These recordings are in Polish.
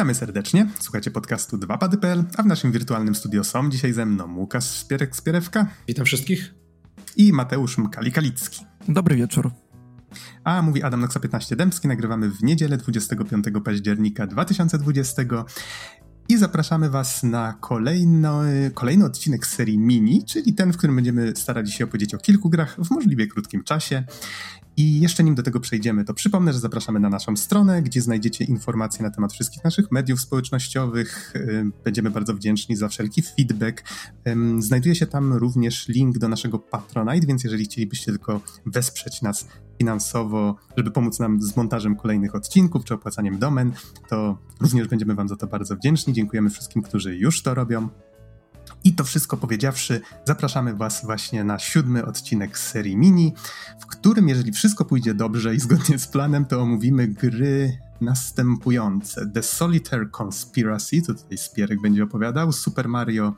Witamy serdecznie. Słuchajcie podcastu 2pady.pl, a w naszym wirtualnym studio są dzisiaj ze mną Łukasz Spierek-Spierewka. Witam wszystkich. I Mateusz Mkali-Kalicki. Dobry wieczór. A mówi Adam Noxa 15 Dębski. Nagrywamy w niedzielę 25 października 2020 i zapraszamy Was na kolejny, kolejny odcinek z serii Mini, czyli ten, w którym będziemy starali się opowiedzieć o kilku grach w możliwie krótkim czasie. I jeszcze nim do tego przejdziemy, to przypomnę, że zapraszamy na naszą stronę, gdzie znajdziecie informacje na temat wszystkich naszych mediów społecznościowych. Będziemy bardzo wdzięczni za wszelki feedback. Znajduje się tam również link do naszego Patronite, więc jeżeli chcielibyście tylko wesprzeć nas finansowo, żeby pomóc nam z montażem kolejnych odcinków czy opłacaniem domen, to również będziemy Wam za to bardzo wdzięczni. Dziękujemy wszystkim, którzy już to robią. I to wszystko powiedziawszy, zapraszamy Was właśnie na siódmy odcinek serii Mini, w którym, jeżeli wszystko pójdzie dobrze i zgodnie z planem, to omówimy gry następujące. The Solitaire Conspiracy, to tutaj Spierek będzie opowiadał, Super Mario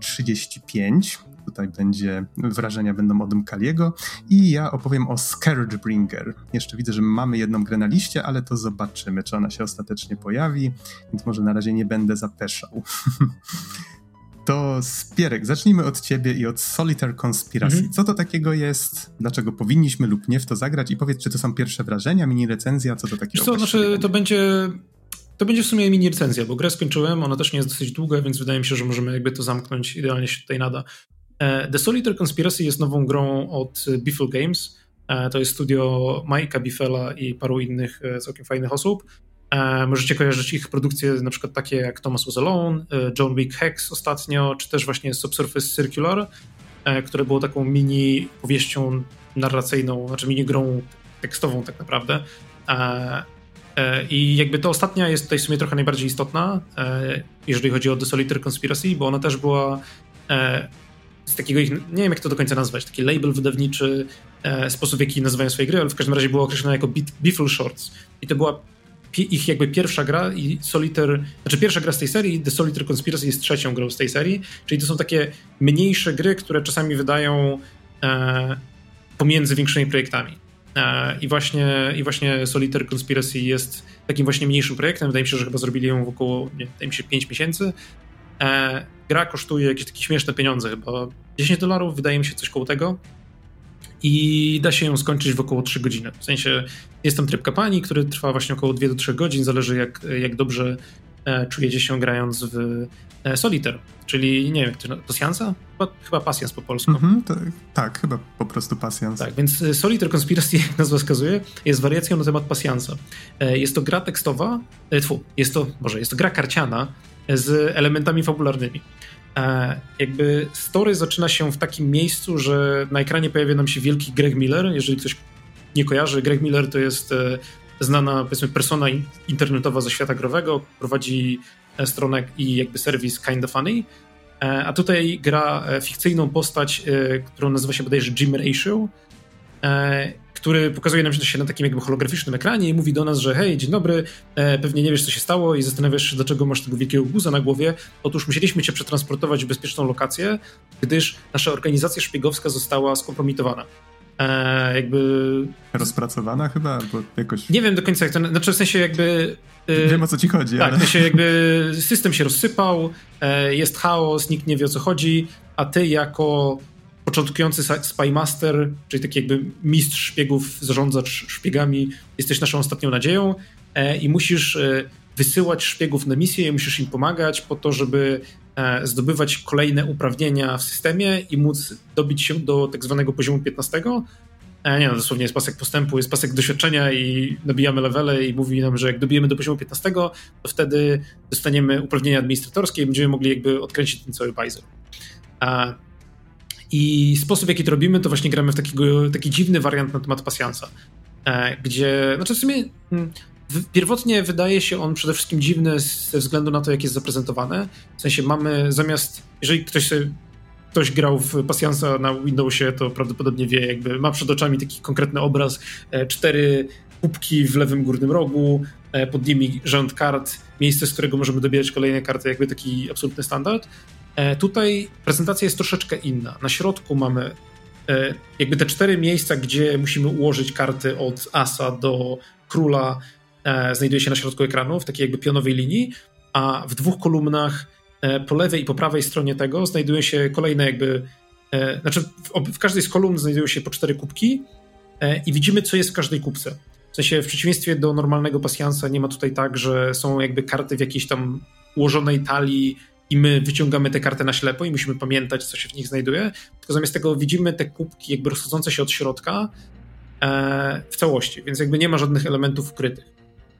35, e, tutaj będzie, wrażenia będą od Mkaliego i ja opowiem o Scourge Bringer. Jeszcze widzę, że mamy jedną grę na liście, ale to zobaczymy, czy ona się ostatecznie pojawi, więc może na razie nie będę zapeszał. To Spierek, zacznijmy od ciebie i od Solitaire Conspiracy. Mhm. Co to takiego jest? Dlaczego powinniśmy lub nie w to zagrać? I powiedz, czy to są pierwsze wrażenia, mini recenzja, co to takiego co, znaczy, to będzie to będzie w sumie mini recenzja, bo grę skończyłem, ona też nie jest dosyć długa, więc wydaje mi się, że możemy jakby to zamknąć, idealnie się tutaj nada. E, The Solitaire Conspiracy jest nową grą od Biffle Games. E, to jest studio Majka Biffela i paru innych e, całkiem fajnych osób. E, możecie kojarzyć ich produkcje, na przykład takie jak Thomas Was Alone, e, John Wick Hex ostatnio, czy też właśnie Subsurface Circular, e, które było taką mini powieścią narracyjną, znaczy mini grą tekstową tak naprawdę. I jakby to ostatnia jest tutaj w sumie trochę najbardziej istotna, jeżeli chodzi o The Solitaire Conspiracy, bo ona też była z takiego ich, nie wiem jak to do końca nazwać, taki label wydawniczy, sposób w jaki nazywają swoje gry, ale w każdym razie było określone jako Beefle Shorts. I to była ich jakby pierwsza gra i Solitaire, znaczy pierwsza gra z tej serii, The Solitaire Conspiracy jest trzecią grą z tej serii, czyli to są takie mniejsze gry, które czasami wydają e, pomiędzy większymi projektami. E, I właśnie, I właśnie Solitaire Conspiracy jest takim właśnie mniejszym projektem. Wydaje mi się, że chyba zrobili ją w około, nie, wydaje mi się, 5 miesięcy. E, gra kosztuje jakieś takie śmieszne pieniądze, chyba 10 dolarów, wydaje mi się coś koło tego i da się ją skończyć w około 3 godziny. W sensie jest tam tryb kampanii, który trwa właśnie około 2 do 3 godzin, zależy jak, jak dobrze e, czujecie się grając w e, Solitaire, czyli nie wiem, to, pasjansa? Chyba, chyba pasjans po polsku. Mm-hmm, to, tak, chyba po prostu pasjans. Tak, więc e, Solitaire Conspiracy, jak nazwa wskazuje, jest wariacją na temat pasjansa. Jest to gra tekstowa, tfu, jest to, może jest to gra karciana z elementami fabularnymi. E, jakby story zaczyna się w takim miejscu, że na ekranie pojawia nam się wielki Greg Miller. Jeżeli ktoś nie kojarzy, Greg Miller to jest e, znana powiedzmy persona internetowa ze świata growego, prowadzi e, stronę i jakby serwis Kinda Funny. A tutaj gra fikcyjną postać, którą nazywa się bodajże Jim Ratio który pokazuje nam się na takim jakby holograficznym ekranie i mówi do nas, że hej, dzień dobry, e, pewnie nie wiesz, co się stało i zastanawiasz się, dlaczego masz tego wielkiego guza na głowie. Otóż musieliśmy cię przetransportować w bezpieczną lokację, gdyż nasza organizacja szpiegowska została skompromitowana. E, jakby... Rozpracowana chyba, albo jakoś... Nie wiem do końca jak to... Znaczy w sensie jakby... E, wiem o co ci chodzi, Tak, ale... się jakby system się rozsypał, e, jest chaos, nikt nie wie o co chodzi, a ty jako początkujący Spymaster, czyli taki jakby mistrz szpiegów, zarządzacz szpiegami, jesteś naszą ostatnią nadzieją e, i musisz e, wysyłać szpiegów na misję i musisz im pomagać po to, żeby e, zdobywać kolejne uprawnienia w systemie i móc dobić się do tak zwanego poziomu 15. Nie no, dosłownie jest pasek postępu, jest pasek doświadczenia i nabijamy levele i mówi nam, że jak dobijemy do poziomu 15, to wtedy dostaniemy uprawnienia administratorskie i będziemy mogli jakby odkręcić ten cały bajzer. I sposób, w jaki to robimy, to właśnie gramy w takiego, taki dziwny wariant na temat pasjansa, e, gdzie, znaczy w sumie mm, pierwotnie wydaje się on przede wszystkim dziwny ze względu na to, jak jest zaprezentowany. W sensie mamy zamiast, jeżeli ktoś sobie ktoś grał w pasjansa na Windowsie, to prawdopodobnie wie, jakby ma przed oczami taki konkretny obraz, e, cztery kubki w lewym górnym rogu, e, pod nimi rząd kart, miejsce, z którego możemy dobierać kolejne karty, jakby taki absolutny standard. E, tutaj prezentacja jest troszeczkę inna. Na środku mamy e, jakby te cztery miejsca, gdzie musimy ułożyć karty od asa do króla e, znajduje się na środku ekranu w takiej jakby pionowej linii, a w dwóch kolumnach po lewej i po prawej stronie tego znajdują się kolejne jakby, znaczy w, w każdej z kolumn znajdują się po cztery kubki i widzimy, co jest w każdej kubce. W sensie w przeciwieństwie do normalnego pasjansa nie ma tutaj tak, że są jakby karty w jakiejś tam ułożonej talii i my wyciągamy te karty na ślepo i musimy pamiętać, co się w nich znajduje, tylko zamiast tego widzimy te kubki jakby rozchodzące się od środka e, w całości, więc jakby nie ma żadnych elementów ukrytych.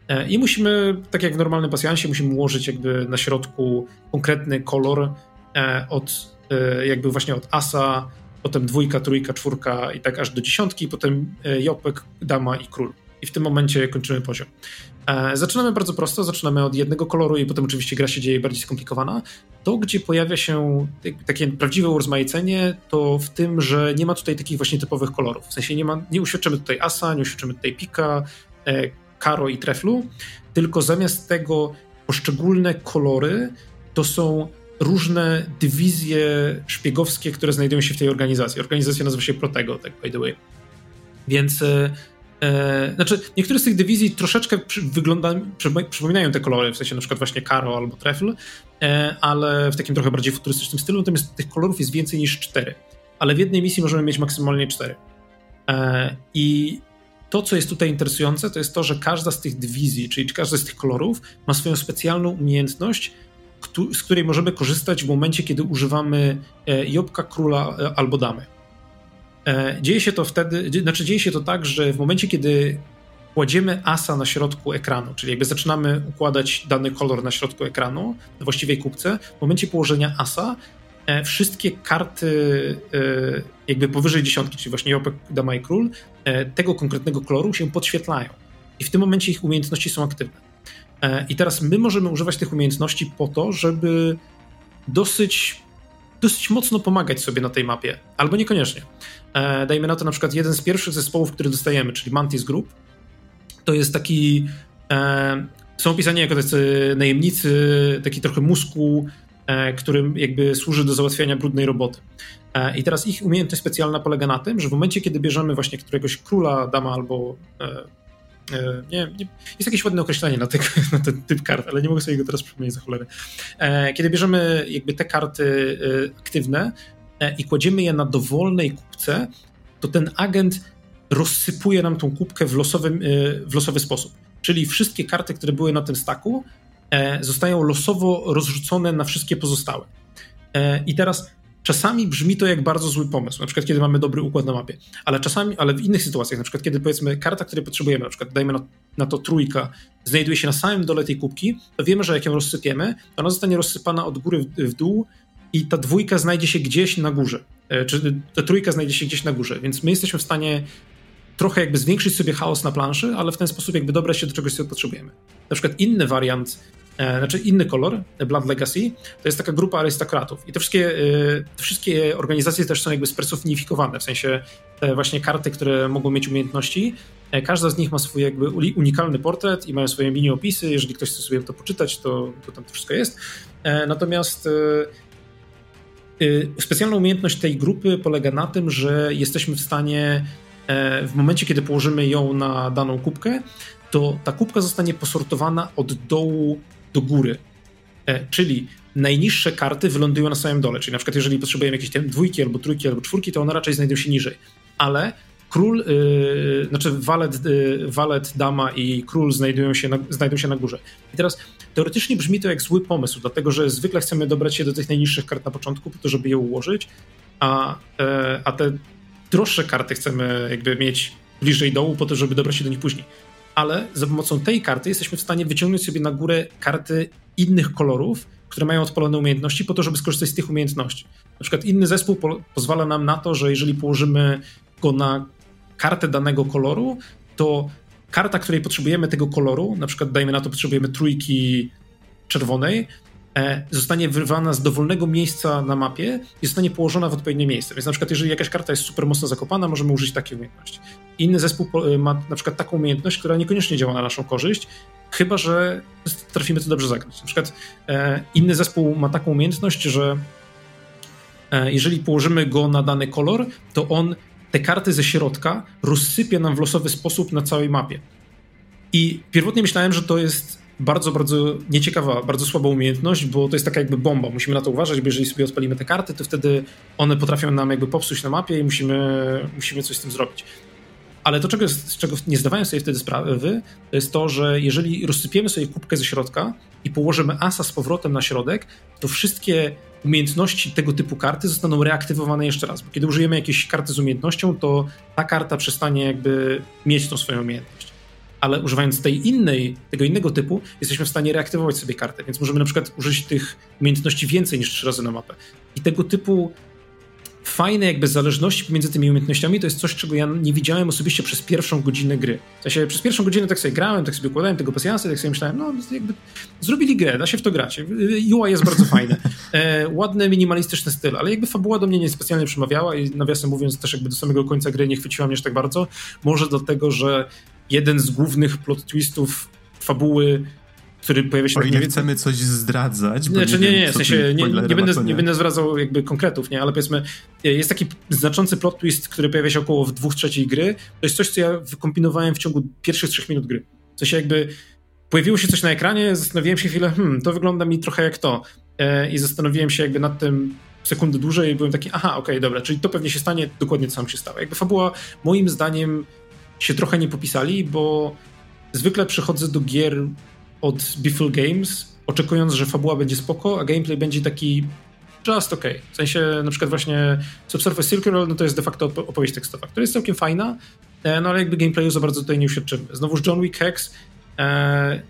E, I musimy, tak jak w normalnym pasjansie, musimy ułożyć jakby na środku konkretny kolor e, od e, jakby właśnie od asa, potem dwójka, trójka, czwórka i tak aż do dziesiątki, potem e, jopek, dama i król i w tym momencie kończymy poziom. E, zaczynamy bardzo prosto, zaczynamy od jednego koloru i potem oczywiście gra się dzieje bardziej skomplikowana. To, gdzie pojawia się takie prawdziwe urozmaicenie, to w tym, że nie ma tutaj takich właśnie typowych kolorów. W sensie nie, ma, nie uświadczymy tutaj asa, nie uświadczymy tutaj pika, e, karo i treflu, tylko zamiast tego poszczególne kolory to są różne dywizje szpiegowskie, które znajdują się w tej organizacji. Organizacja nazywa się Protego, tak by the way. Więc e, znaczy, niektóre z tych dywizji troszeczkę przy, wygląda, przy, przypominają te kolory, w sensie na przykład właśnie Karo albo Trefl, e, ale w takim trochę bardziej futurystycznym stylu, natomiast tych kolorów jest więcej niż cztery. Ale w jednej misji możemy mieć maksymalnie cztery. E, I to, co jest tutaj interesujące, to jest to, że każda z tych dywizji, czyli każdy z tych kolorów ma swoją specjalną umiejętność, z której możemy korzystać w momencie, kiedy używamy e, Jobka, Króla e, albo Damy. E, dzieje się to wtedy, znaczy dzieje się to tak, że w momencie, kiedy kładziemy asa na środku ekranu, czyli jakby zaczynamy układać dany kolor na środku ekranu, na właściwej kubce, w momencie położenia asa e, wszystkie karty e, jakby powyżej dziesiątki, czyli właśnie Jopek, Dama i Król, tego konkretnego koloru się podświetlają. I w tym momencie ich umiejętności są aktywne. I teraz my możemy używać tych umiejętności po to, żeby dosyć dosyć mocno pomagać sobie na tej mapie, albo niekoniecznie. E, dajmy na to na przykład jeden z pierwszych zespołów, który dostajemy, czyli Mantis Group, to jest taki, e, są opisani jako tacy najemnicy, taki trochę muskuł, e, którym jakby służy do załatwiania brudnej roboty. E, I teraz ich umiejętność specjalna polega na tym, że w momencie, kiedy bierzemy właśnie któregoś króla, dama albo e, E, nie, nie, jest jakieś ładne określenie na, te, na, ten typ kart, ale nie mogę sobie go teraz przypomnieć za cholerę. Kiedy bierzemy jakby te karty aktywne i kładziemy je na dowolnej kupce, to ten agent rozsypuje nam tą kubkę w, losowym, w losowy sposób. Czyli wszystkie karty, które były na tym staku, zostają losowo rozrzucone na wszystkie pozostałe. I teraz Czasami brzmi to jak bardzo zły pomysł, na przykład kiedy mamy dobry układ na mapie, ale czasami, ale w innych sytuacjach, na przykład kiedy powiedzmy karta, której potrzebujemy, na przykład dajmy na, na to trójka, znajduje się na samym dole tej kubki, to wiemy, że jak ją rozsypiemy, to ona zostanie rozsypana od góry w, w dół i ta dwójka znajdzie się gdzieś na górze, e, czy ta trójka znajdzie się gdzieś na górze, więc my jesteśmy w stanie trochę jakby zwiększyć sobie chaos na planszy, ale w ten sposób jakby dobrać się do czegoś, co potrzebujemy. Na przykład inny wariant E, znaczy inny kolor, Blood Legacy, to jest taka grupa arystokratów. I te wszystkie, e, te wszystkie organizacje też są jakby spersonifikowane, w sensie te właśnie karty, które mogą mieć umiejętności. E, każda z nich ma swój jakby unikalny portret i mają swoje mini opisy. Jeżeli ktoś chce sobie to poczytać, to, to tam to wszystko jest. Natomiast specjalna umiejętność tej grupy polega na tym, że jesteśmy w stanie w momencie, kiedy położymy ją na daną kubkę, to ta kubka zostanie posortowana od dołu do góry. E, czyli najniższe karty wylądują na samym dole. Czyli na przykład, jeżeli potrzebujemy jakieś dwójki, albo trójki, albo czwórki, to one raczej znajdą się niżej. Ale król, yy, znaczy walet, yy, walet, dama i król znajdują się, na, się na górze. I teraz teoretycznie brzmi to jak zły pomysł, dlatego że zwykle chcemy dobrać się do tych najniższych kart na początku, po to, żeby je ułożyć, a, yy, a te droższe karty chcemy jakby mieć bliżej dołu, po to, żeby dobrać się do nich później ale za pomocą tej karty jesteśmy w stanie wyciągnąć sobie na górę karty innych kolorów, które mają odpalone umiejętności, po to, żeby skorzystać z tych umiejętności. Na przykład inny zespół po pozwala nam na to, że jeżeli położymy go na kartę danego koloru, to karta, której potrzebujemy tego koloru, na przykład dajmy na to, potrzebujemy trójki czerwonej, E, zostanie wyrwana z dowolnego miejsca na mapie i zostanie położona w odpowiednie miejsce. Więc na przykład jeżeli jakaś karta jest super mocno zakopana, możemy użyć takiej umiejętności. Inny zespół e, ma na przykład taką umiejętność, która niekoniecznie działa na naszą korzyść, chyba że trafimy to dobrze zagrać. Na przykład e, inny zespół ma taką umiejętność, że jeżeli położymy go na dany kolor, to on te karty ze środka rozsypie nam w losowy sposób na całej mapie. I pierwotnie myślałem, że to jest bardzo, bardzo nieciekawa, bardzo słaba umiejętność, bo to jest taka jakby bomba. Musimy na to uważać, bo jeżeli sobie odpalimy te karty, to wtedy one potrafią nam jakby popsuć na mapie i musimy, musimy coś z tym zrobić. Ale to, czego, z czego nie zdawałem sobie wtedy sprawy, to jest to, że jeżeli rozsypiemy sobie kubkę ze środka i położymy asa z powrotem na środek, to wszystkie umiejętności tego typu karty zostaną reaktywowane jeszcze raz. Bo kiedy użyjemy jakiejś karty z umiejętnością, to ta karta przestanie jakby mieć tą swoją umiejętność. Ale używając tej innej, tego innego typu, jesteśmy w stanie reaktywować sobie kartę, więc możemy na przykład użyć tych umiejętności więcej niż trzy razy na mapę. I tego typu fajne jakby zależności pomiędzy tymi umiejętnościami to jest coś, czego ja nie widziałem osobiście przez pierwszą godzinę gry. W sensie przez pierwszą godzinę tak sobie grałem, tak sobie układałem tego pasjansa, tak sobie myślałem, no jakby zrobili grę, da się w to grać. UI jest bardzo fajne. E, ładny, minimalistyczny styl, ale jakby fabuła do mnie niespecjalnie przemawiała i nawiasem mówiąc też jakby do samego końca gry nie chwyciła mnie aż tak bardzo. Może dlatego, że jeden z głównych plot twistów fabuły który pojawia się... O ile chcemy coś zdradzać, bo znaczy, nie, nie, nie, w sensie nie, nie, będę, nie będę zwracał jakby konkretów, nie, ale powiedzmy jest taki znaczący plot twist, który pojawia się około w dwóch trzecich gry, to jest coś, co ja wykombinowałem w ciągu pierwszych trzech minut gry. W sensie jakby pojawiło się coś na ekranie, zastanowiłem się chwilę, hmm, to wygląda mi trochę jak to e, i zastanowiłem się jakby nad tym sekundę dłużej i byłem taki, aha, okej, okay, dobra, czyli to pewnie się stanie, dokładnie to samo się stało. Jakby fabuła moim zdaniem się trochę nie popisali, bo zwykle przychodzę do gier od Beefle Games, oczekując, że fabuła będzie spoko, a gameplay będzie taki just ok. W sensie na przykład właśnie Subsurface Circular, no to jest de facto opowieść tekstowa, która jest całkiem fajna, e, no ale jakby gameplayu za bardzo tutaj nie uświadczymy. Znowuż John Wick Hex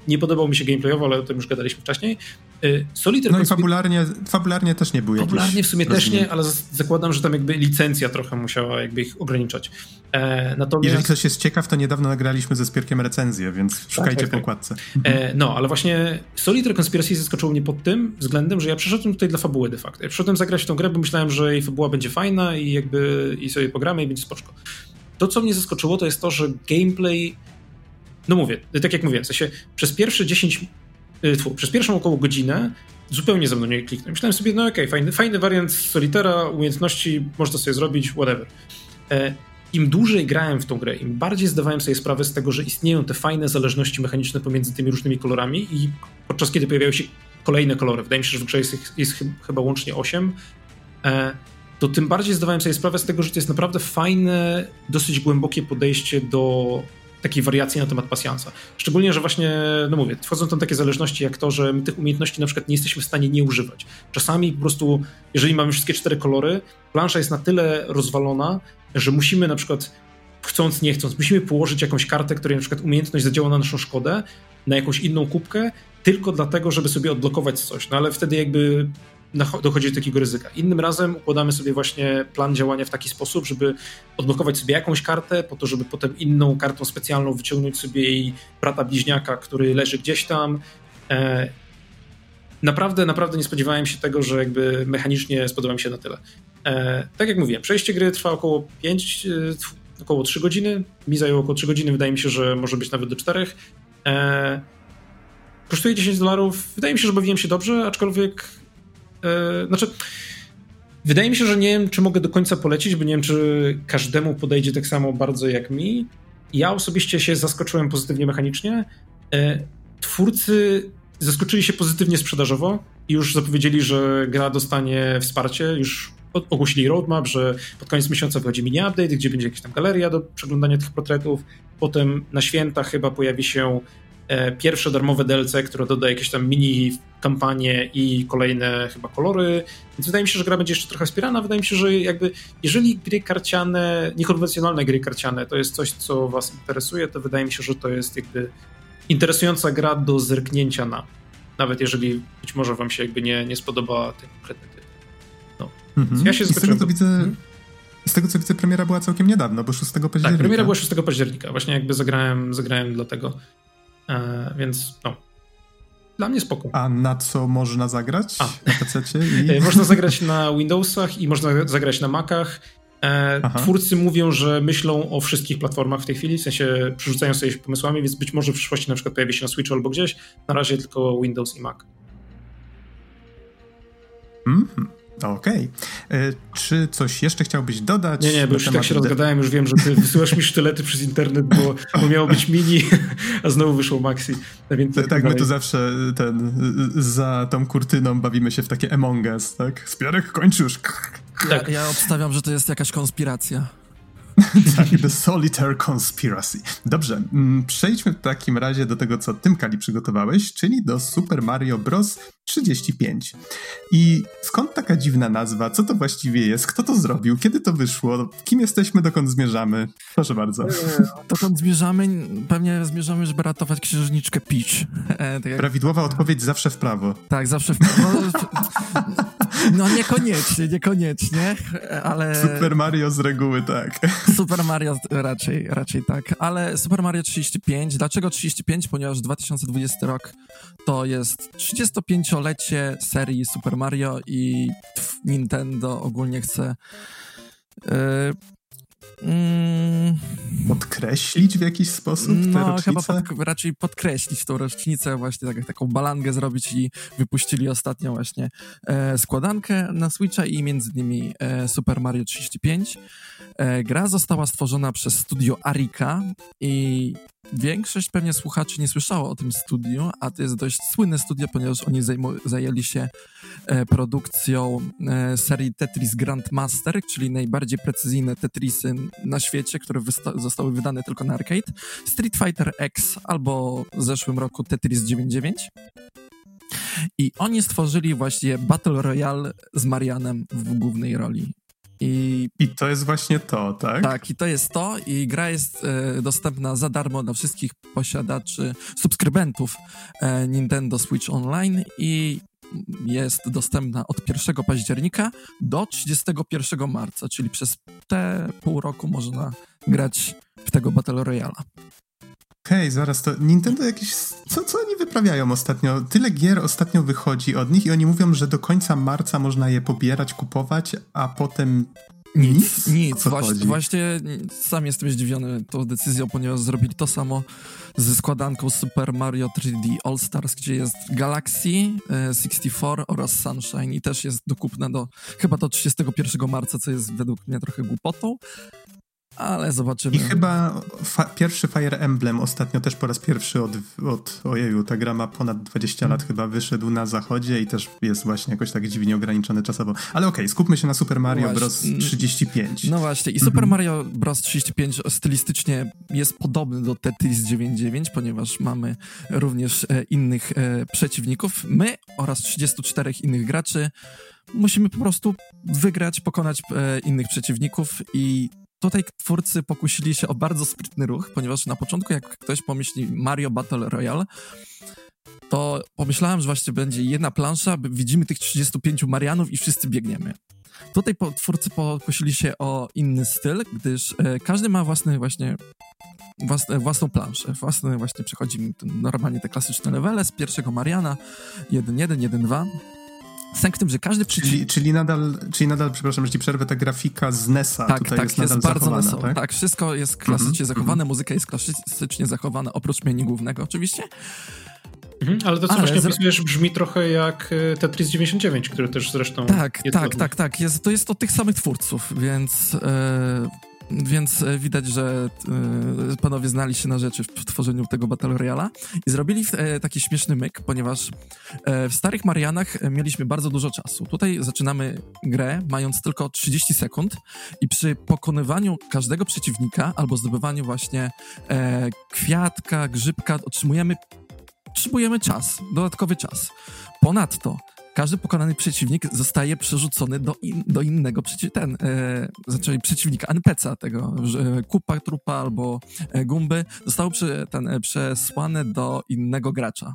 nie podobał mi się gameplayowo, ale o tym już gadaliśmy wcześniej. Y, Solitaire no i fabularnie, fabularnie też nie były Fabularnie w sumie też nie, ale zakładam, że tam jakby licencja trochę musiała jakby ich ograniczać. E, natomiast... Jeżeli ktoś jest ciekaw, to niedawno nagraliśmy ze Spierkiem recenzję, więc tak, szukajcie tak, tak, pokładce. E, no, ale właśnie Solitaire Conspiracy zaskoczyło mnie pod tym względem, że ja przyszedłem tutaj dla fabuły de facto. Ja przyszedłem zagrać w tą grę, bo myślałem, że jej fabuła będzie fajna i jakby i sobie pogramy i będzie spoczko. To, co mnie zaskoczyło, to jest to, że gameplay no mówię, tak jak mówię, w sensie przez pierwsze 10 Y, tfu, przez pierwszą około godzinę zupełnie ze mną nie kliknął. Myślałem sobie, no okej, okay, fajny, fajny wariant Solitera, umiejętności, można sobie zrobić, whatever. E, Im dłużej grałem w tą grę, im bardziej zdawałem sobie sprawę z tego, że istnieją te fajne zależności mechaniczne pomiędzy tymi różnymi kolorami i podczas kiedy pojawiają się kolejne kolory, wydaje mi się, że w grze jest, jest chyba łącznie 8, e, to tym bardziej zdawałem sobie sprawę z tego, że to jest naprawdę fajne, dosyć głębokie podejście do takiej wariacji na temat pasjansa. Szczególnie, że właśnie, no mówię, wchodzą tam takie zależności jak to, że my tych umiejętności na przykład nie jesteśmy w stanie nie używać. Czasami po prostu, jeżeli mamy wszystkie cztery kolory, plansza jest na tyle rozwalona, że musimy na przykład chcąc, nie chcąc, musimy położyć jakąś kartę, której na przykład umiejętność zadziała na naszą szkodę, na jakąś inną kubkę, tylko dlatego, żeby sobie odblokować coś. No ale wtedy jakby dochodzi do takiego ryzyka. Innym razem układamy sobie właśnie plan działania w taki sposób, żeby odblokować sobie jakąś kartę, po to, żeby potem inną kartą specjalną wyciągnąć sobie jej brata bliźniaka, który leży gdzieś tam. E, naprawdę, naprawdę nie spodziewałem się tego, że jakby mechanicznie spodoba mi się na tyle. E, tak jak mówiłem, przejście gry trwa około 5, e, około 3 godziny. Mi zajęło około 3 godziny, wydaje mi się, że może być nawet do 4. Kosztuje 10 dolarów. Wydaje mi się, że bawiłem się dobrze, aczkolwiek Yy, znaczy, wydaje mi się, że nie wiem, czy mogę do końca polecić, bo nie wiem, czy każdemu podejdzie tak samo bardzo jak mi. Ja osobiście się zaskoczyłem pozytywnie mechanicznie. Yy, twórcy zaskoczyli się pozytywnie sprzedażowo i już zapowiedzieli, że gra dostanie wsparcie. Już ogłosili roadmap, że pod koniec miesiąca wychodzi mini update, gdzie będzie jakaś tam galeria do przeglądania tych portretów. Potem na święta chyba pojawi się E, pierwsze darmowe DLC, które doda jakieś tam mini kampanie i kolejne chyba kolory, więc wydaje mi się, że gra będzie jeszcze trochę wspierana. Wydaje mi się, że jakby jeżeli gry karciane, niekonwencjonalne gry karciane to jest coś, co was interesuje, to wydaje mi się, że to jest jakby interesująca gra do zerknięcia na. Nawet jeżeli być może wam się jakby nie, nie spodoba ten konkretny tytuł. No. Mhm. Ja się z tego, co widzę, mhm. z tego co widzę, premiera była całkiem niedawno, bo 6 października. Tak, premiera była 6 października. Właśnie jakby zagrałem, zagrałem dlatego. E, więc no. Dla mnie spoko. A na co można zagrać? A. Na PC? I... E, można zagrać na Windowsach i można zagrać na Macach. E, twórcy mówią, że myślą o wszystkich platformach w tej chwili, w sensie przerzucają sobie pomysłami, więc być może w przyszłości na przykład pojawi się na Switch albo gdzieś. Na razie tylko Windows i Mac. -hmm. Okej. Okay. Czy coś jeszcze chciałbyś dodać? Nie, nie, bo już tak się rozgadałem, już wiem, że ty wysyłasz mi sztylety przez internet, bo, bo miało być mini, a znowu wyszło maxi. Więc tak, tak my tu zawsze ten, za tą kurtyną bawimy się w takie Among Us, tak? Spierek kończysz. Tak. Ja, ja obstawiam, że to jest jakaś konspiracja. tak, The Solitaire Conspiracy. Dobrze, mm, przejdźmy w takim razie do tego, co tym Kali przygotowałeś, czyli do Super Mario Bros. 35. I skąd taka dziwna nazwa? Co to właściwie jest? Kto to zrobił? Kiedy to wyszło? Kim jesteśmy? Dokąd zmierzamy? Proszę bardzo. Dokąd zmierzamy? Pewnie zmierzamy, żeby ratować księżniczkę Peach. E, tak jak... Prawidłowa odpowiedź zawsze w prawo. Tak, zawsze w prawo. No niekoniecznie, niekoniecznie, ale... Super Mario z reguły tak. Super Mario raczej, raczej tak, ale Super Mario 35, dlaczego 35? Ponieważ 2020 rok to jest 35-lecie serii Super Mario i Nintendo ogólnie chce yy, Mm. Podkreślić w jakiś sposób tę no, chyba pod, raczej podkreślić tą rocznicę, właśnie tak, taką balangę zrobić i wypuścili ostatnio właśnie e, składankę na Switcha i między innymi e, Super Mario 35. E, gra została stworzona przez studio Arika i większość pewnie słuchaczy nie słyszało o tym studiu, a to jest dość słynne studio, ponieważ oni zajęli się e, produkcją e, serii Tetris Grandmaster, czyli najbardziej precyzyjne Tetrisy na świecie, które zostały wydane tylko na arcade, Street Fighter X albo w zeszłym roku Tetris 99. I oni stworzyli właśnie Battle Royale z Marianem w głównej roli. I, I to jest właśnie to, tak? Tak, i to jest to. I gra jest e, dostępna za darmo dla wszystkich posiadaczy, subskrybentów e, Nintendo Switch Online i jest dostępna od 1 października do 31 marca, czyli przez te pół roku można grać w tego Battle Royale. Okay, zaraz to Nintendo jakieś. Co, co oni wyprawiają ostatnio? Tyle gier ostatnio wychodzi od nich i oni mówią, że do końca marca można je pobierać, kupować, a potem. Nic, nic. Właśnie, właśnie, sam jestem zdziwiony tą decyzją, ponieważ zrobili to samo ze składanką Super Mario 3D All Stars, gdzie jest Galaxy 64 e, oraz Sunshine i też jest dokupne do chyba do 31 marca, co jest według mnie trochę głupotą, ale zobaczymy. I chyba fa pierwszy Fire Emblem ostatnio też po raz pierwszy od, od ojeju, ta gra ma ponad 20 lat chyba wyszedł na zachodzie i też jest właśnie jakoś tak dziwnie ograniczony czasowo. Ale okej, okay, skupmy się na Super Mario Bros. 35. No właśnie i Super. Mario Bros. 35 stylistycznie jest podobny do Tetris 99, ponieważ mamy również e, innych e, przeciwników. My oraz 34 innych graczy musimy po prostu wygrać, pokonać e, innych przeciwników i Tutaj twórcy pokusili się o bardzo sprytny ruch, ponieważ na początku, jak ktoś pomyśli Mario Battle Royale, to pomyślałem, że właśnie będzie jedna plansza, widzimy tych 35 Marianów i wszyscy biegniemy. Tutaj twórcy pokusili się o inny styl, gdyż e, każdy ma własny właśnie własne, własną planszę. Własne właśnie przechodzimy normalnie te klasyczne levele z pierwszego Mariana 1-1, 1-2 Sęk w tym, że każdy przycisk... Czyli, czyli, nadal, czyli nadal, przepraszam, że ci przerwę, ta grafika z NES-a tak, tutaj tak, jest, jest nadal bardzo zachowana, tak? tak? wszystko jest klasycznie mm -hmm. zachowane, muzyka jest klasycznie zachowana, oprócz menu głównego oczywiście. Mhm, ale to, co ale właśnie opisujesz, brzmi trochę jak e, Tetris 99, który też zresztą. Tak, tak, tak, tak. Jest, to jest od tych samych twórców, więc. Yy, więc e, widać, że y, panowie znali się na rzeczy w tworzeniu tego Battle Royale'a i zrobili y, taki śmieszny myk, ponieważ w starych Marianach mieliśmy bardzo dużo czasu. Tutaj zaczynamy grę mając tylko 30 sekund i przy pokonywaniu każdego przeciwnika albo zdobywaniu właśnie kwiatka, grzybka otrzymujemy potrzebujemy czas, dodatkowy czas. Ponadto każdy pokonany przeciwnik zostaje przerzucony do, in, do innego przeci ten, e, znaczy przeciwnika, NPC tego, kupa, trupa albo e, gumby, zostało przy, ten, e, przesłane do innego gracza.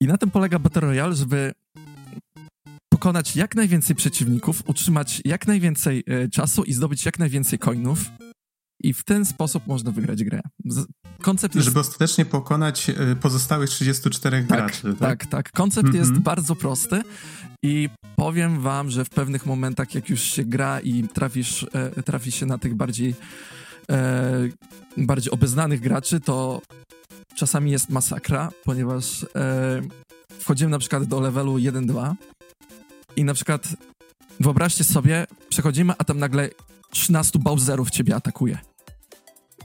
I na tym polega Battle Royale, żeby pokonać jak najwięcej przeciwników, utrzymać jak najwięcej e, czasu i zdobyć jak najwięcej coinów. I w ten sposób można wygrać grę. Koncept jest... Żeby ostatecznie pokonać y, pozostałych 34 tak, graczy. Tak, tak. tak. Koncept mm -hmm. jest bardzo prosty i powiem wam, że w pewnych momentach, jak już się gra i trafisz, e, trafi się na tych bardziej, e, bardziej obeznanych graczy, to czasami jest masakra, ponieważ e, wchodzimy na przykład do levelu 1-2 I na przykład wyobraźcie sobie, przechodzimy, a tam nagle 13 Bowserów ciebie atakuje.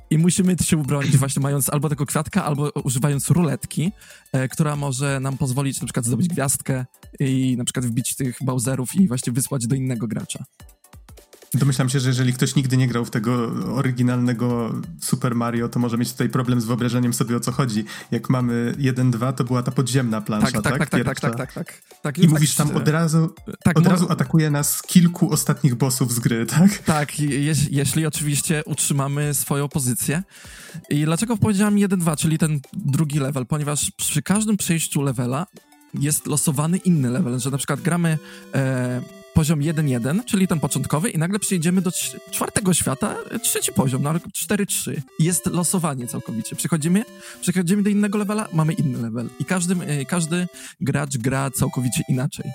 I musimy się ubronić właśnie mając albo tego kwiatka, albo używając ruletki, e, która może nam pozwolić na przykład zdobyć gwiazdkę i na przykład wbić tych Bowserów i właśnie wysłać do innego gracza. Domyślam się, że jeżeli ktoś nigdy nie grał w tego oryginalnego Super Mario, to może mieć tutaj problem z wyobrażeniem sobie o co chodzi. Jak mamy 1-2, to była ta podziemna plansza, tak? Tak, tak, tak, tak, tak, tak, tak, tak. I tak, mówisz tam od razu, tak, od razu atakuje nas kilku ostatnich bossów z gry, tak? Tak, je, jeśli oczywiście utrzymamy swoją pozycję. I dlaczego powiedziałem 1-2, czyli ten drugi level? Ponieważ przy każdym przejściu levela jest losowany inny level, że na przykład gramy... E, poziom 1-1, czyli ten początkowy i nagle przejdziemy do czwartego świata, trzeci poziom, no ale 4-3. Jest losowanie całkowicie. Przechodzimy, przechodzimy do innego levela, mamy inny level. I każdy, e, każdy gracz gra całkowicie inaczej.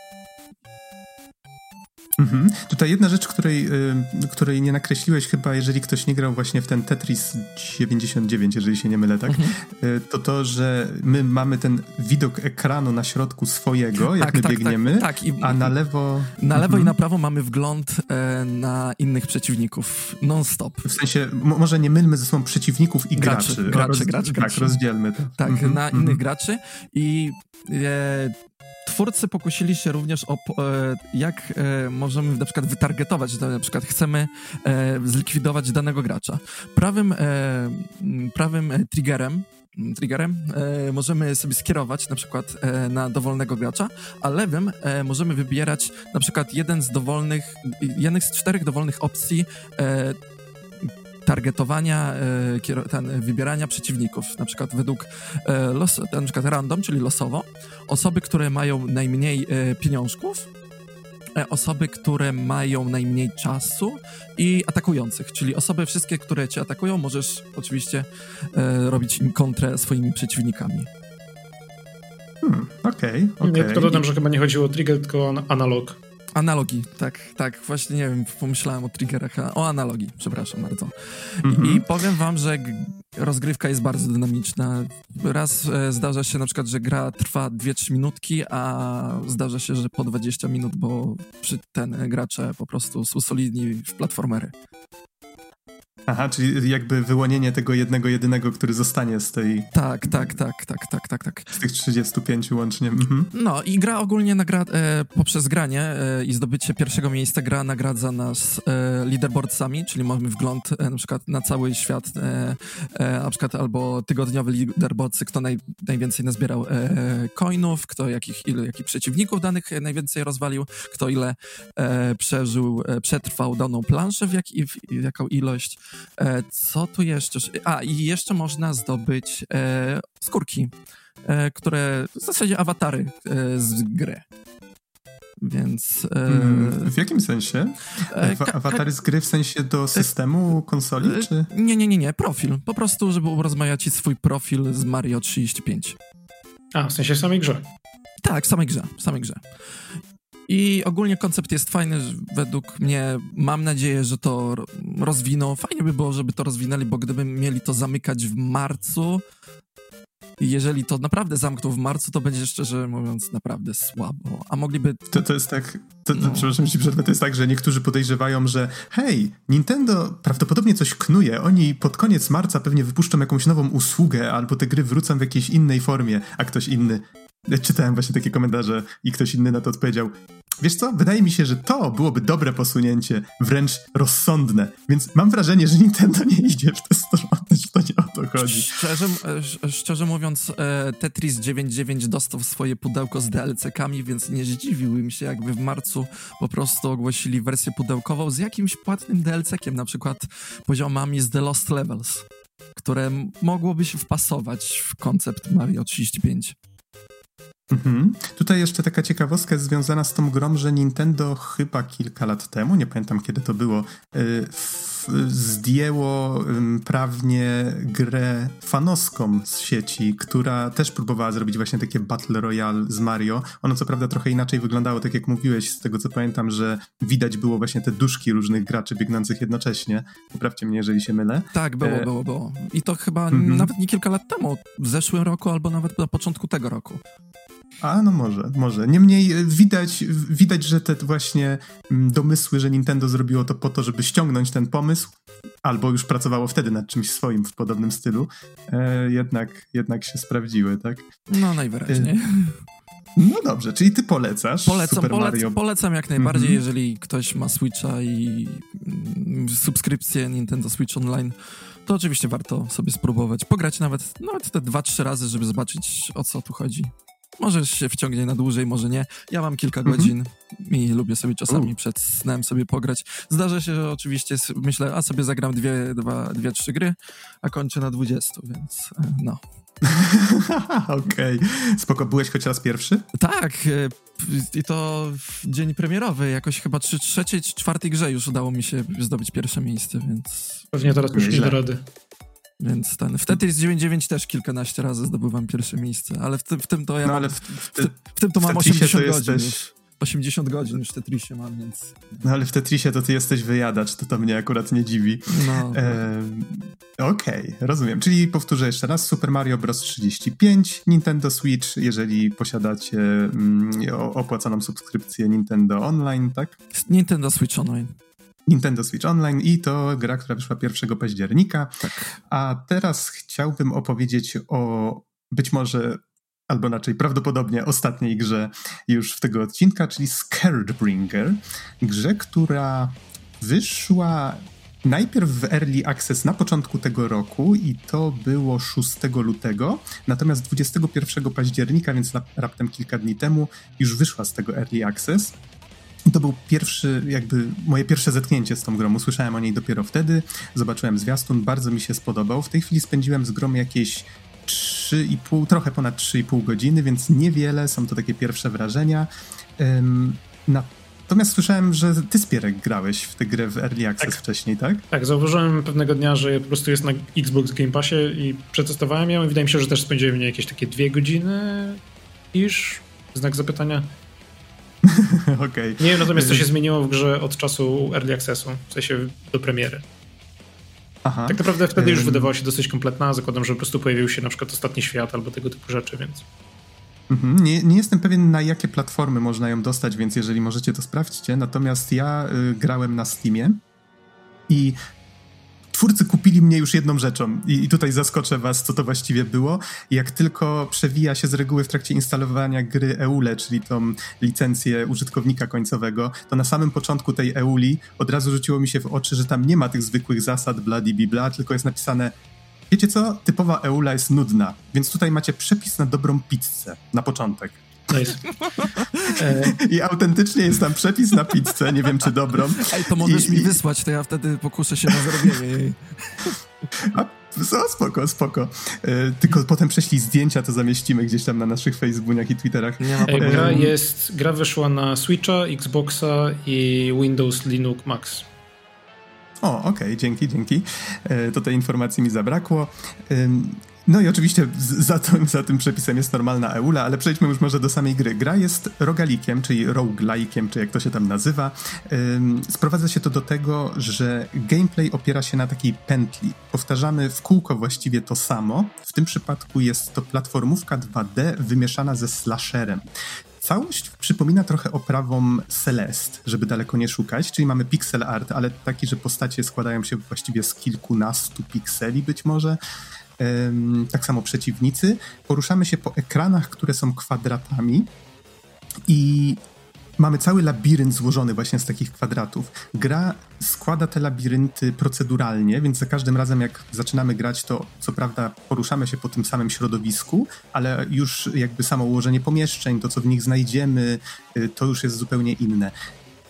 Mhm. Tutaj jedna rzecz, której, y, której nie nakreśliłeś chyba, jeżeli ktoś nie grał właśnie w ten Tetris 99, jeżeli się nie mylę, tak? Mhm. Y, to to, że my mamy ten widok ekranu na środku swojego, jak tak, my tak, biegniemy, tak, tak. I, a na lewo... Na lewo mhm. i na prawo mamy wgląd e, na innych przeciwników non-stop. W sensie, może nie mylmy ze sobą przeciwników i graczy. Graczy, graczy, Roz, graczy, Tak, rozdzielmy to. Tak, mhm. na innych mhm. graczy i e, twórcy pokusili się również o e, jak e, możemy na przykład wytargetować, że na przykład chcemy e, zlikwidować danego gracza. Prawym, prawym triggerem triggerem e, możemy sobie skierować na przykład e, na dowolnego gracza, a lewym e, możemy wybierać na przykład jeden z dowolnych, jednych z czterech dowolnych opcji targetowania, e, ten, wybierania przeciwników, na przykład według e, los, na przykład random, czyli losowo, osoby, które mają najmniej e, pieniążków, osoby, które mają najmniej czasu i atakujących, czyli osoby wszystkie, które cię atakują, możesz oczywiście robić im kontrę swoimi przeciwnikami. Hmm, okej, okay, okay. Ja tylko dodam, że chyba nie chodziło o trigger, tylko o analog. Analogii, tak, tak. Właśnie nie wiem, pomyślałem o triggerach, o analogii, przepraszam bardzo. -hmm. I powiem wam, że rozgrywka jest bardzo dynamiczna. Raz e, zdarza się na przykład, że gra trwa 2-3 minutki, a zdarza się, że po 20 minut, bo przy ten gracze po prostu są solidni w platformery. Aha, czyli jakby wyłonienie tego jednego, jedynego, który zostanie z tej... Tak, tak, tak, tak, tak, tak, tak. Z tych 35 łącznie. Mhm. No i gra ogólnie nagra e, poprzez granie e, i zdobycie pierwszego miejsca gra nagradza nas e, leaderboardsami, czyli mamy wgląd e, na przykład na cały świat, e, e, na przykład albo tygodniowe leaderboardsy, kto naj, najwięcej nazbierał coinów, kto jakich, ile, jakich przeciwników danych najwięcej rozwalił, kto ile przeżył, przetrwał daną planszę, w, jak, w, w jaką ilość E, co tu jeszcze? A, i jeszcze można zdobyć e, skórki, e, które w zasadzie awatary e, z gry. Więc. E, mm, w jakim sensie? E, awatary z gry w sensie do systemu konsoli? Czy? Nie, nie, nie, nie. Profil. Po prostu, żeby urozmaicić swój profil z Mario 35. A, w sensie samej grze. Tak, samej grze, samej grze. I ogólnie koncept jest fajny, według mnie. Mam nadzieję, że to rozwiną. Fajnie by było, żeby to rozwinęli, bo gdyby mieli to zamykać w marcu, jeżeli to naprawdę zamkną w marcu, to będzie szczerze mówiąc naprawdę słabo. A mogliby. To, to jest tak. To, to, no. Przepraszam, ci przerwę. To jest tak, że niektórzy podejrzewają, że hej, Nintendo prawdopodobnie coś knuje. Oni pod koniec marca pewnie wypuszczą jakąś nową usługę, albo te gry wrócą w jakiejś innej formie, a ktoś inny. Czytałem właśnie takie komentarze i ktoś inny na to odpowiedział. Wiesz co? Wydaje mi się, że to byłoby dobre posunięcie, wręcz rozsądne. Więc mam wrażenie, że Nintendo nie idzie w tę stronę, że to nie o to chodzi. Szczerze, szczerze mówiąc, e, Tetris 99 dostał swoje pudełko z DLC-kami, więc nie zdziwiłbym się, jakby w marcu po prostu ogłosili wersję pudełkową z jakimś płatnym DLC-kiem, na przykład poziomami z The Lost Levels, które mogłoby się wpasować w koncept Mario 35. Mhm. Tutaj jeszcze taka ciekawostka jest związana z tą grą, że Nintendo chyba kilka lat temu, nie pamiętam kiedy to było, y, zdjęło prawnie grę fanoską z sieci, która też próbowała zrobić właśnie takie Battle Royale z Mario. Ono co prawda trochę inaczej wyglądało, tak jak mówiłeś, z tego co pamiętam, że widać było właśnie te duszki różnych graczy biegnących jednocześnie. Poprawcie mnie, jeżeli się mylę. Tak, było, e... było, było. I to chyba mhm. nawet nie kilka lat temu, w zeszłym roku albo nawet na początku tego roku. A, no może, może. Niemniej e, widać, widać, że te właśnie mm, domysły, że Nintendo zrobiło to po to, żeby ściągnąć ten pomysł, albo już pracowało wtedy nad czymś swoim w podobnym stylu, e, jednak, jednak się sprawdziły, tak? No najwyraźniej. E, no dobrze, czyli ty polecasz polecam, Super polec, Mario. Polecam jak najbardziej, mm -hmm. jeżeli ktoś ma Switcha i mm, subskrypcję Nintendo Switch Online, to oczywiście warto sobie spróbować. Pograć nawet, nawet te dwa, trzy razy, żeby zobaczyć o co tu chodzi. Może się wciągnie na dłużej, może nie. Ja mam kilka -hmm. godzin i lubię sobie czasami przed snem sobie pograć. Zdarza się, że oczywiście myślę, a sobie zagram dwie, dwa, dwie, trzy gry, a kończę na dwudziestu, więc e, no. Okej. Okay. Spoko, byłeś choć raz pierwszy? Tak. E, I to w dzień premierowy. Jakoś chyba przy trzeciej czy czwartej grze już udało mi się zdobyć pierwsze miejsce, więc... Pewnie teraz już nie do rady. Więc ten. W Tetris 99 też kilkanaście razy zdobywam pierwsze miejsce, ale w, ty, w tym to ja. No, ale w, w, ty, w, tym to mam 80 to godzin. Jesteś... 80 godzin już w Tetrisie mam, więc... No ale w Tetrisie to ty jesteś wyjadacz, to to mnie akurat nie dziwi. No. E, Okej, okay, rozumiem. Czyli powtórzę jeszcze raz, Super Mario Bros. 35, Nintendo Switch, jeżeli posiadacie mm, opłaconą subskrypcję Nintendo Online, tak? Nintendo Switch Online. Nintendo Switch Online i to gra, która wyszła 1 października. Tak. A teraz chciałbym opowiedzieć o być może albo raczej prawdopodobnie ostatniej grze już w tego odcinka, czyli Scared Bringer, grze, która wyszła najpierw w Early Access na początku tego roku i to było 6 lutego, natomiast 21 października, więc raptem kilka dni temu, już wyszła z tego Early Access. To był pierwszy, jakby moje pierwsze zetknięcie z tą grą. Usłyszałem o niej dopiero wtedy, zobaczyłem zwiastun, bardzo mi się spodobał. W tej chwili spędziłem z grą jakieś 3,5, trochę ponad 3,5 godziny, więc niewiele, są to takie pierwsze wrażenia. Um, natomiast słyszałem, że ty Spierek grałeś w tę grę w Early Access tak. wcześniej, tak? Tak, zauważyłem pewnego dnia, że po prostu jest na Xbox Game Passie i przetestowałem ją i wydaje mi się, że też spędziłem w niej jakieś takie dwie godziny iż znak zapytania. Okay. Nie wiem natomiast co się zmieniło w grze od czasu Early Accessu, w sensie do premiery. Aha. Tak naprawdę wtedy już wydawała się dosyć kompletna. Zakładam, że po prostu pojawił się na przykład Ostatni Świat albo tego typu rzeczy, więc... Mhm. Nie, nie jestem pewien, na jakie platformy można ją dostać, więc jeżeli możecie, to sprawdźcie. Natomiast ja y, grałem na Steamie i twórcy kupili mnie już jedną rzeczą I, i tutaj zaskoczę was, co to właściwie było. Jak tylko przewija się z reguły w trakcie instalowania gry EULE, czyli tą licencję użytkownika końcowego, to na samym początku tej EULI od razu rzuciło mi się w oczy, że tam nie ma tych zwykłych zasad bladi bibla, tylko jest napisane Wiecie co? Typowa EULA jest nudna, więc tutaj macie przepis na dobrą pizzę na początek. Nice. I autentycznie jest tam przepis na pizzę, nie wiem czy dobrą. Ej, to możesz I, mi i... wysłać, to ja wtedy pokuszę się na zrobienie jej. A, no, spoko, spoko. E, tylko potem prześlij zdjęcia, to zamieścimy gdzieś tam na naszych Facebookach i Twitterach. Nie ma e, gra jest, gra wyszła na Switcha, Xboxa i Windows Linux Max. O, okej, okay, dzięki, dzięki. E, to tej informacji mi zabrakło. No i oczywiście za, to, za tym przepisem jest normalna EULA, ale przejdźmy już może do samej gry. Gra jest rogalikiem, czyli roguelike'iem, czy jak to się tam nazywa. Sprowadza się to do tego, że gameplay opiera się na takiej pętli. Powtarzamy w kółko właściwie to samo. W tym przypadku jest to platformówka 2D wymieszana ze slasherem. Całość przypomina trochę oprawą Celeste, żeby daleko nie szukać, czyli mamy pixel art, ale taki, że postacie składają się właściwie z kilkunastu pikseli być może tak samo przeciwnicy. Poruszamy się po ekranach, które są kwadratami i mamy cały labirynt złożony właśnie z takich kwadratów. Gra składa te labirynty proceduralnie, więc za każdym razem jak zaczynamy grać, to co prawda poruszamy się po tym samym środowisku, ale już jakby samo ułożenie pomieszczeń, to co w nich znajdziemy, y, to już jest zupełnie inne.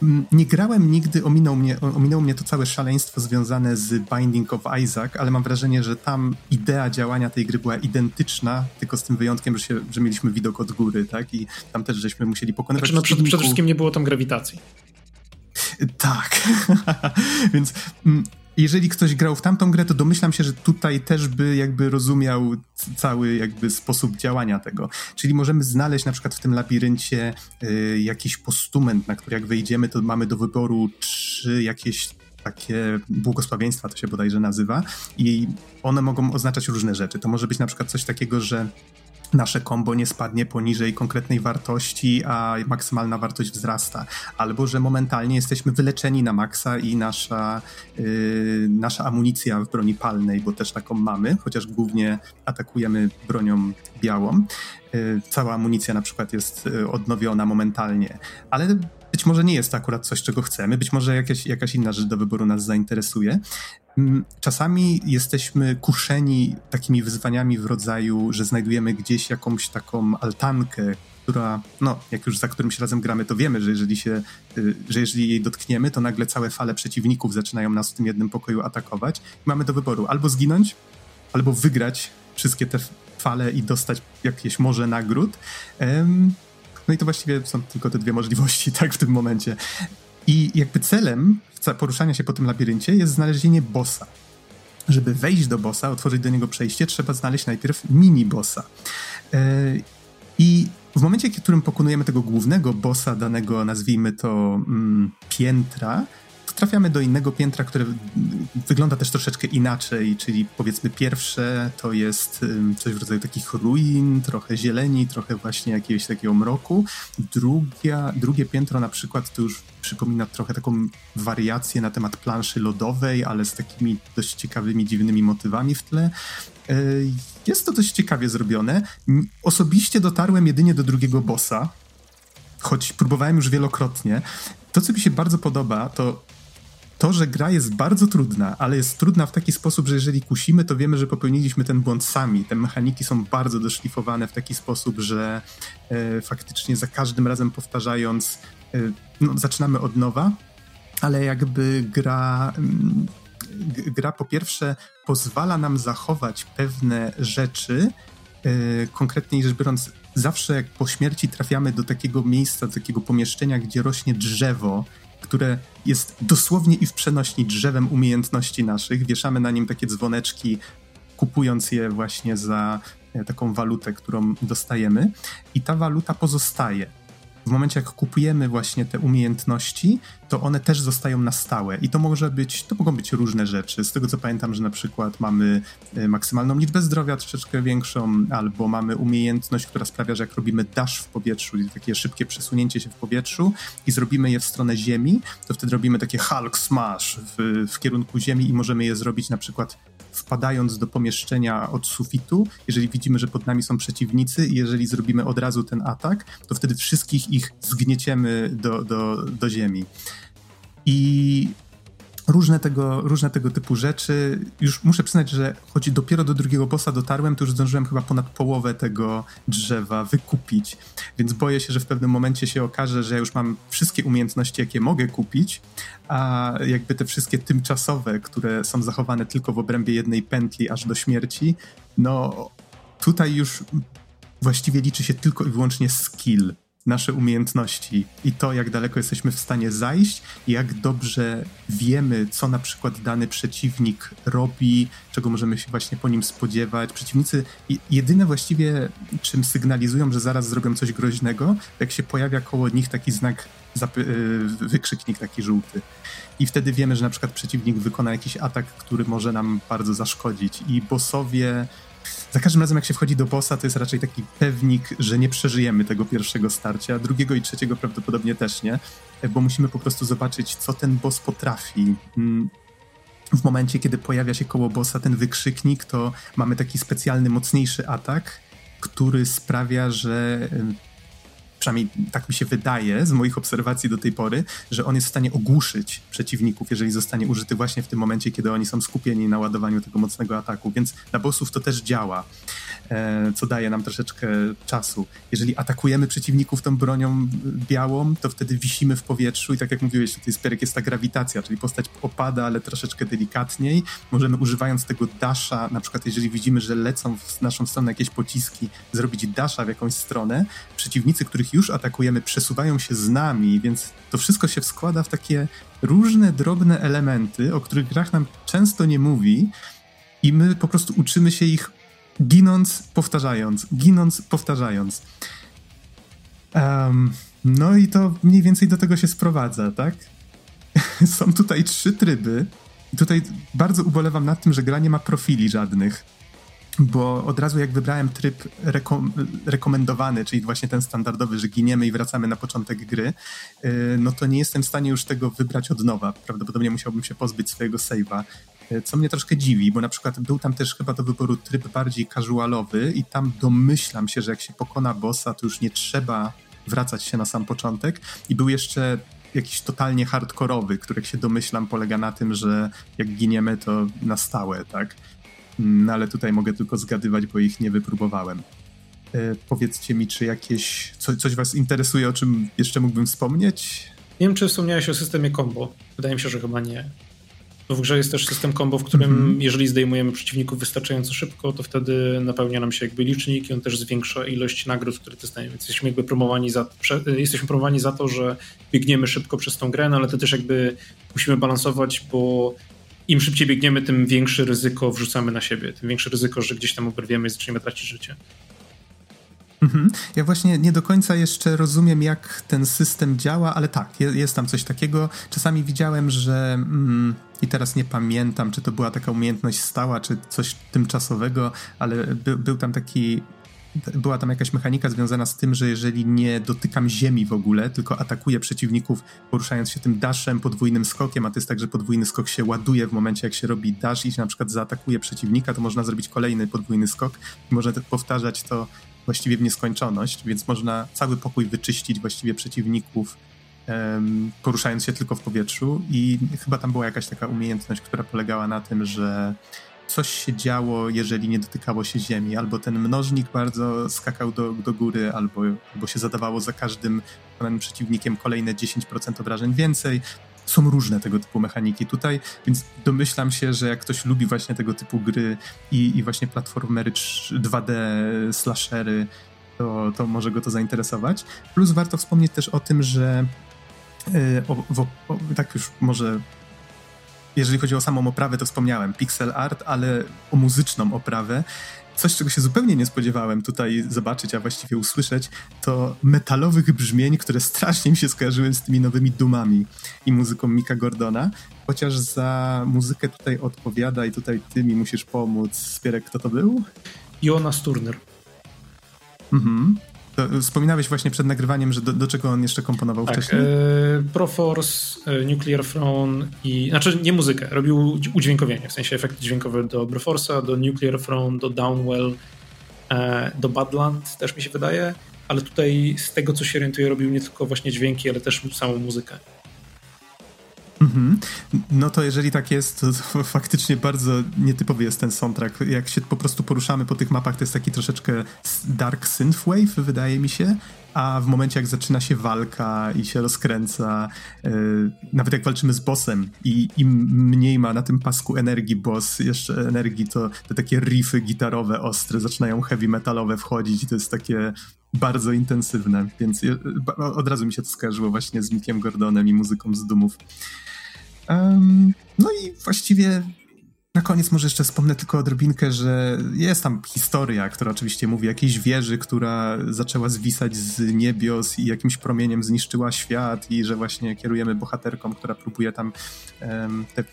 Mm, nie grałem nigdy, ominął mnie, ominęło mnie to całe szaleństwo związane z Binding of Isaac, ale mam wrażenie, że tam idea działania tej gry była identyczna, tylko z tym wyjątkiem, że, się, że mieliśmy widok od góry, tak? I tam też żeśmy musieli pokonywać... Znaczy, no, przed, przede wszystkim nie było tam grawitacji. Tak. Więc mm, jeżeli ktoś grał w tamtą grę, to domyślam się, że tutaj też by jakby rozumiał cały jakby sposób działania tego. Czyli możemy znaleźć na przykład w tym labiryncie y, jakiś postument, na który jak wejdziemy, to mamy do wyboru trzy jakieś takie błogosławieństwa, to się bodajże nazywa i one mogą oznaczać różne rzeczy. To może być na przykład coś takiego, że nasze kombo nie spadnie poniżej konkretnej wartości, a maksymalna wartość wzrasta, albo że momentalnie jesteśmy wyleczeni na maksa i nasza, yy, nasza amunicja w broni palnej, bo też taką mamy, chociaż głównie atakujemy bronią białą. Yy, cała amunicja na przykład jest yy, odnowiona momentalnie, ale być może nie jest to akurat coś, czego chcemy, być może jakaś, jakaś inna rzecz do wyboru nas zainteresuje. Mm, czasami jesteśmy kuszeni takimi wyzwaniami w rodzaju, że znajdujemy gdzieś jakąś taką altankę, która, no, jak już za którymś razem gramy, to wiemy, że jeżeli się, y, że jeżeli jej dotkniemy, to nagle całe fale przeciwników zaczynają nas w tym jednym pokoju atakować. Mamy do wyboru albo zginąć, albo wygrać wszystkie te fale i dostać jakieś morze nagród. No i to właściwie są tylko te dwie możliwości, tak, w tym momencie. I jakby celem poruszania się po tym labiryncie jest znalezienie bossa. Żeby wejść do bossa, otworzyć do niego przejście, trzeba znaleźć najpierw mini-bossa. E, I w momencie, w którym pokonujemy tego głównego bossa danego, nazwijmy to, mm, piętra, trafiamy do innego piętra, które wygląda też troszeczkę inaczej, czyli powiedzmy pierwsze to jest coś w rodzaju takich ruin, trochę zieleni, trochę właśnie jakiegoś takiego mroku. Drugia, drugie piętro na przykład to już przypomina trochę taką wariację na temat planszy lodowej, ale z takimi dość ciekawymi, dziwnymi motywami w tle. E, jest to dość ciekawie zrobione. Osobiście dotarłem jedynie do drugiego bossa, choć próbowałem już wielokrotnie. To, co mi się bardzo podoba, to to, że gra jest bardzo trudna, ale jest trudna w taki sposób, że jeżeli kusimy, to wiemy, że popełniliśmy ten błąd sami. Te mechaniki są bardzo doszlifowane w taki sposób, że e, faktycznie za każdym razem powtarzając, e, no, zaczynamy od nowa, ale jakby gra. Mm, gra po pierwsze pozwala nam zachować pewne rzeczy, e, konkretniej rzecz biorąc, zawsze jak po śmierci trafiamy do takiego miejsca, do takiego pomieszczenia, gdzie rośnie drzewo, które jest dosłownie i w przenośni drzewem umiejętności naszych. Wieszamy na nim takie dzwoneczki, kupując je właśnie za e, taką walutę, którą dostajemy, i ta waluta pozostaje w momencie, jak kupujemy właśnie te umiejętności, to one też zostają na stałe. I to może być, to mogą być różne rzeczy. Z tego co pamiętam, że na przykład mamy e, maksymalną liczbę zdrowia troszeczkę większą, albo mamy umiejętność, która sprawia, że jak robimy dash w powietrzu, takie szybkie przesunięcie się w powietrzu i zrobimy je w stronę ziemi, to wtedy robimy takie Hulk Smash w, w kierunku ziemi i możemy je zrobić na przykład wpadając do pomieszczenia od sufitu, jeżeli widzimy, że pod nami są przeciwnicy i jeżeli zrobimy od razu ten atak, to wtedy wszystkich ich zgnieciemy do, do, do ziemi. I różne tego, różne tego typu rzeczy. Już muszę przyznać, że choć dopiero do drugiego bossa dotarłem, to już zdążyłem chyba ponad połowę tego drzewa wykupić. Więc boję się, że w pewnym momencie się okaże, że ja już mam wszystkie umiejętności, jakie mogę kupić, a jakby te wszystkie tymczasowe, które są zachowane tylko w obrębie jednej pętli aż do śmierci, no tutaj już właściwie liczy się tylko i wyłącznie skill nasze umiejętności i to, jak daleko jesteśmy w stanie zajść, jak dobrze wiemy, co na przykład dany przeciwnik robi, czego możemy się właśnie po nim spodziewać. Przeciwnicy jedyne właściwie, czym sygnalizują, że zaraz zrobią coś groźnego, jak się pojawia koło nich taki znak, y, wykrzyknik taki żółty. I wtedy wiemy, że na przykład przeciwnik wykona jakiś atak, który może nam bardzo zaszkodzić. I bossowie za każdym razem, jak się wchodzi do bossa, to jest raczej taki pewnik, że nie przeżyjemy tego pierwszego starcia, drugiego i trzeciego prawdopodobnie też nie, bo musimy po prostu zobaczyć, co ten boss potrafi. Mm, w momencie, kiedy pojawia się koło bossa ten wykrzyknik, to mamy taki specjalny, mocniejszy atak, który sprawia, że przynajmniej tak mi się wydaje z moich obserwacji do tej pory, że on jest w stanie ogłuszyć przeciwników, jeżeli zostanie użyty właśnie w tym momencie, kiedy oni są skupieni na ładowaniu tego mocnego ataku, więc na bossów to też działa, e, co daje nam troszeczkę czasu. Jeżeli atakujemy przeciwników tą bronią białą, to wtedy wisimy w powietrzu i tak jak mówiłeś, to jest perek jest ta grawitacja, czyli postać opada, ale troszeczkę delikatniej. Możemy używając tego dasha, na przykład jeżeli widzimy, że lecą w naszą stronę jakieś pociski, zrobić dasha w jakąś stronę, przeciwnicy, których już atakujemy, przesuwają się z nami, więc to wszystko się składa w takie różne, drobne elementy, o których grach nam często nie mówi i my po prostu uczymy się ich ginąc, powtarzając, ginąc, powtarzając. Um, no i to mniej więcej do tego się sprowadza, tak? Są tutaj trzy tryby. Tutaj bardzo ubolewam nad tym, że gra nie ma profili żadnych bo od razu jak wybrałem tryb rekom rekomendowany, czyli właśnie ten standardowy, że giniemy i wracamy na początek gry, yy, no to nie jestem w stanie już tego wybrać od nowa. Prawdopodobnie musiałbym się pozbyć swojego save'a, yy, co mnie troszkę dziwi, bo na przykład był tam też chyba do wyboru tryb bardziej casualowy i tam domyślam się, że jak się pokona bossa, to już nie trzeba wracać się na sam początek i był jeszcze jakiś totalnie hardkorowy, który jak się domyślam polega na tym, że jak giniemy to na stałe, tak? No ale tutaj mogę tylko zgadywać, bo ich nie wypróbowałem. E, powiedzcie mi, czy jakieś co, coś was interesuje, o czym jeszcze mógłbym wspomnieć? Nie wiem, czy wspomniałeś o systemie combo. Wydaje mi się, że chyba nie. W grze jest też system combo, w którym mm -hmm. jeżeli zdejmujemy przeciwników wystarczająco szybko, to wtedy napełnia nam się jakby licznik i on też zwiększa ilość nagród, które dostajemy. Więc jesteśmy jakby promowani za, jesteśmy promowani za to, że biegniemy szybko przez tą grę, no ale to też jakby musimy balansować, bo im szybciej biegniemy, tym większe ryzyko wrzucamy na siebie, tym większe ryzyko, że gdzieś tam oberwiemy i zaczniemy tracić życie. Mhm. Ja właśnie nie do końca jeszcze rozumiem, jak ten system działa, ale tak, jest tam coś takiego. Czasami widziałem, że mm, i teraz nie pamiętam, czy to była taka umiejętność stała, czy coś tymczasowego, ale by, był tam taki była tam jakaś mechanika związana z tym, że jeżeli nie dotykam ziemi w ogóle, tylko atakuję przeciwników poruszając się tym dashem, podwójnym skokiem, a to jest tak, że podwójny skok się ładuje w momencie, jak się robi dash i się na przykład zaatakuje przeciwnika, to można zrobić kolejny podwójny skok i można powtarzać to właściwie w nieskończoność, więc można cały pokój wyczyścić właściwie przeciwników um, poruszając się tylko w powietrzu. I chyba tam była jakaś taka umiejętność, która polegała na tym, że coś się działo, jeżeli nie dotykało się ziemi. Albo ten mnożnik bardzo skakał do, do góry, albo, albo się zadawało za każdym przeciwnikiem kolejne 10% obrażeń więcej. Są różne tego typu mechaniki tutaj, więc domyślam się, że jak ktoś lubi właśnie tego typu gry i, i właśnie platformery 2D, slashery, to, to może go to zainteresować. Plus warto wspomnieć też o tym, że yy, o, o, tak już może jeżeli chodzi o samą oprawę, to wspomniałem, pixel art, ale o muzyczną oprawę. Coś, czego się zupełnie nie spodziewałem tutaj zobaczyć, a właściwie usłyszeć, to metalowych brzmień, które strasznie mi się skojarzyły z tymi nowymi dumami i muzyką Mika Gordona. Chociaż za muzykę tutaj odpowiada i tutaj ty mi musisz pomóc. Spierek, kto to był? Jonas Turner. Mhm. To wspominałeś właśnie przed nagrywaniem, że do, do czego on jeszcze komponował tak, wcześniej? E, Proforce, e, Nuclear Throne i... Znaczy nie muzykę, robił udźwiękowienie, w sensie efekty dźwiękowe do Broforce'a, do Nuclear Throne, do Downwell, e, do Badland też mi się wydaje, ale tutaj z tego co się orientuję robił nie tylko właśnie dźwięki, ale też samą muzykę. Mhm. No to jeżeli tak jest, to, faktycznie bardzo nietypowy jest ten soundtrack. Jak się po prostu poruszamy po tych mapach, to jest taki troszeczkę dark synthwave, wydaje mi się, a w momencie jak zaczyna się walka i się rozkręca, yy, nawet jak walczymy z bossem i im mniej ma na tym pasku energii boss, jeszcze energii, to te takie riffy gitarowe ostre zaczynają heavy metalowe wchodzić i to jest takie bardzo intensywne, więc od razu mi się to skojarzyło właśnie z Mickiem Gordonem i muzyką z Dumów. Um, no i właściwie na koniec może jeszcze wspomnę tylko odrobinkę, że jest tam historia, która oczywiście mówi o jakiejś wieży, która zaczęła zwisać z niebios i jakimś promieniem zniszczyła świat i że właśnie kierujemy bohaterką, która próbuje tam um, te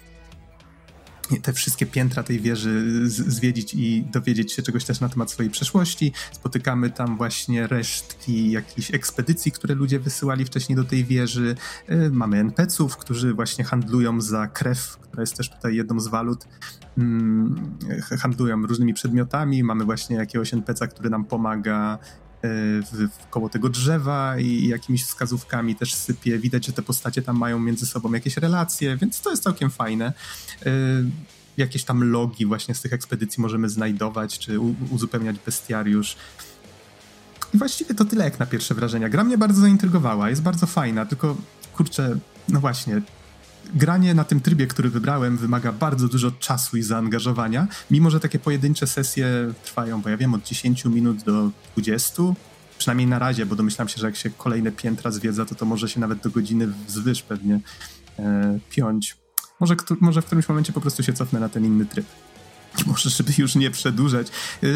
te wszystkie piętra tej wieży zwiedzić i dowiedzieć się czegoś też na temat swojej przeszłości. Spotykamy tam właśnie resztki jakichś ekspedycji, które ludzie wysyłali wcześniej do tej wieży. Y, mamy NPC-ów, którzy właśnie handlują za krew, która jest też tutaj jedną z walut. Mm, handlują różnymi przedmiotami. Mamy właśnie jakiegoś NPC-a, który nam pomaga w, w koło tego drzewa i jakimiś wskazówkami też sypie. Widać, że te postacie tam mają między sobą jakieś relacje, więc to jest całkiem fajne. Y, jakieś tam logi właśnie z tych ekspedycji możemy znajdować, czy uzupełniać bestiariusz. I właściwie to tyle jak na pierwsze wrażenia. Gra mnie bardzo zaintrygowała, jest bardzo fajna, tylko kurczę, no właśnie, granie na tym trybie, który wybrałem, wymaga bardzo dużo czasu i zaangażowania, mimo że takie pojedyncze sesje trwają, bo ja wiem, od 10 minut do 20, przynajmniej na razie, bo domyślam się, że jak się kolejne piętra zwiedza, to to może się nawet do godziny wzwyż pewnie e, piąć. Może, może w którymś momencie po prostu się cofnę na ten inny tryb. Może, żeby już nie przedłużać. E,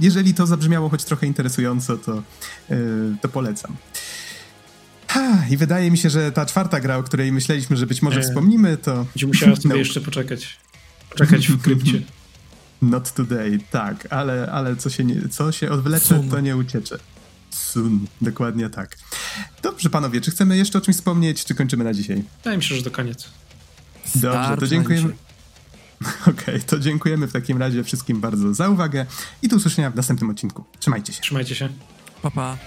jeżeli to zabrzmiało choć trochę interesująco, to, e, to polecam. Ha, I wydaje mi się, że ta czwarta gra, o której myśleliśmy, że być może e, wspomnimy, to... Będzie musiała sobie no. jeszcze poczekać. Poczekać w krypcie. Not today, tak, ale, ale co, się nie, co się odwlecze, to nie uciecze. Soon, dokładnie tak. Dobrze, panowie, czy chcemy jeszcze o czymś wspomnieć, czy kończymy na dzisiaj? Wydaje mi się, że to koniec. Dobrze, to dziękujemy. Okej, okay, to dziękujemy w takim razie wszystkim bardzo za uwagę i do usłyszenia w następnym odcinku. Trzymajcie się. Trzymajcie się. Pa, pa.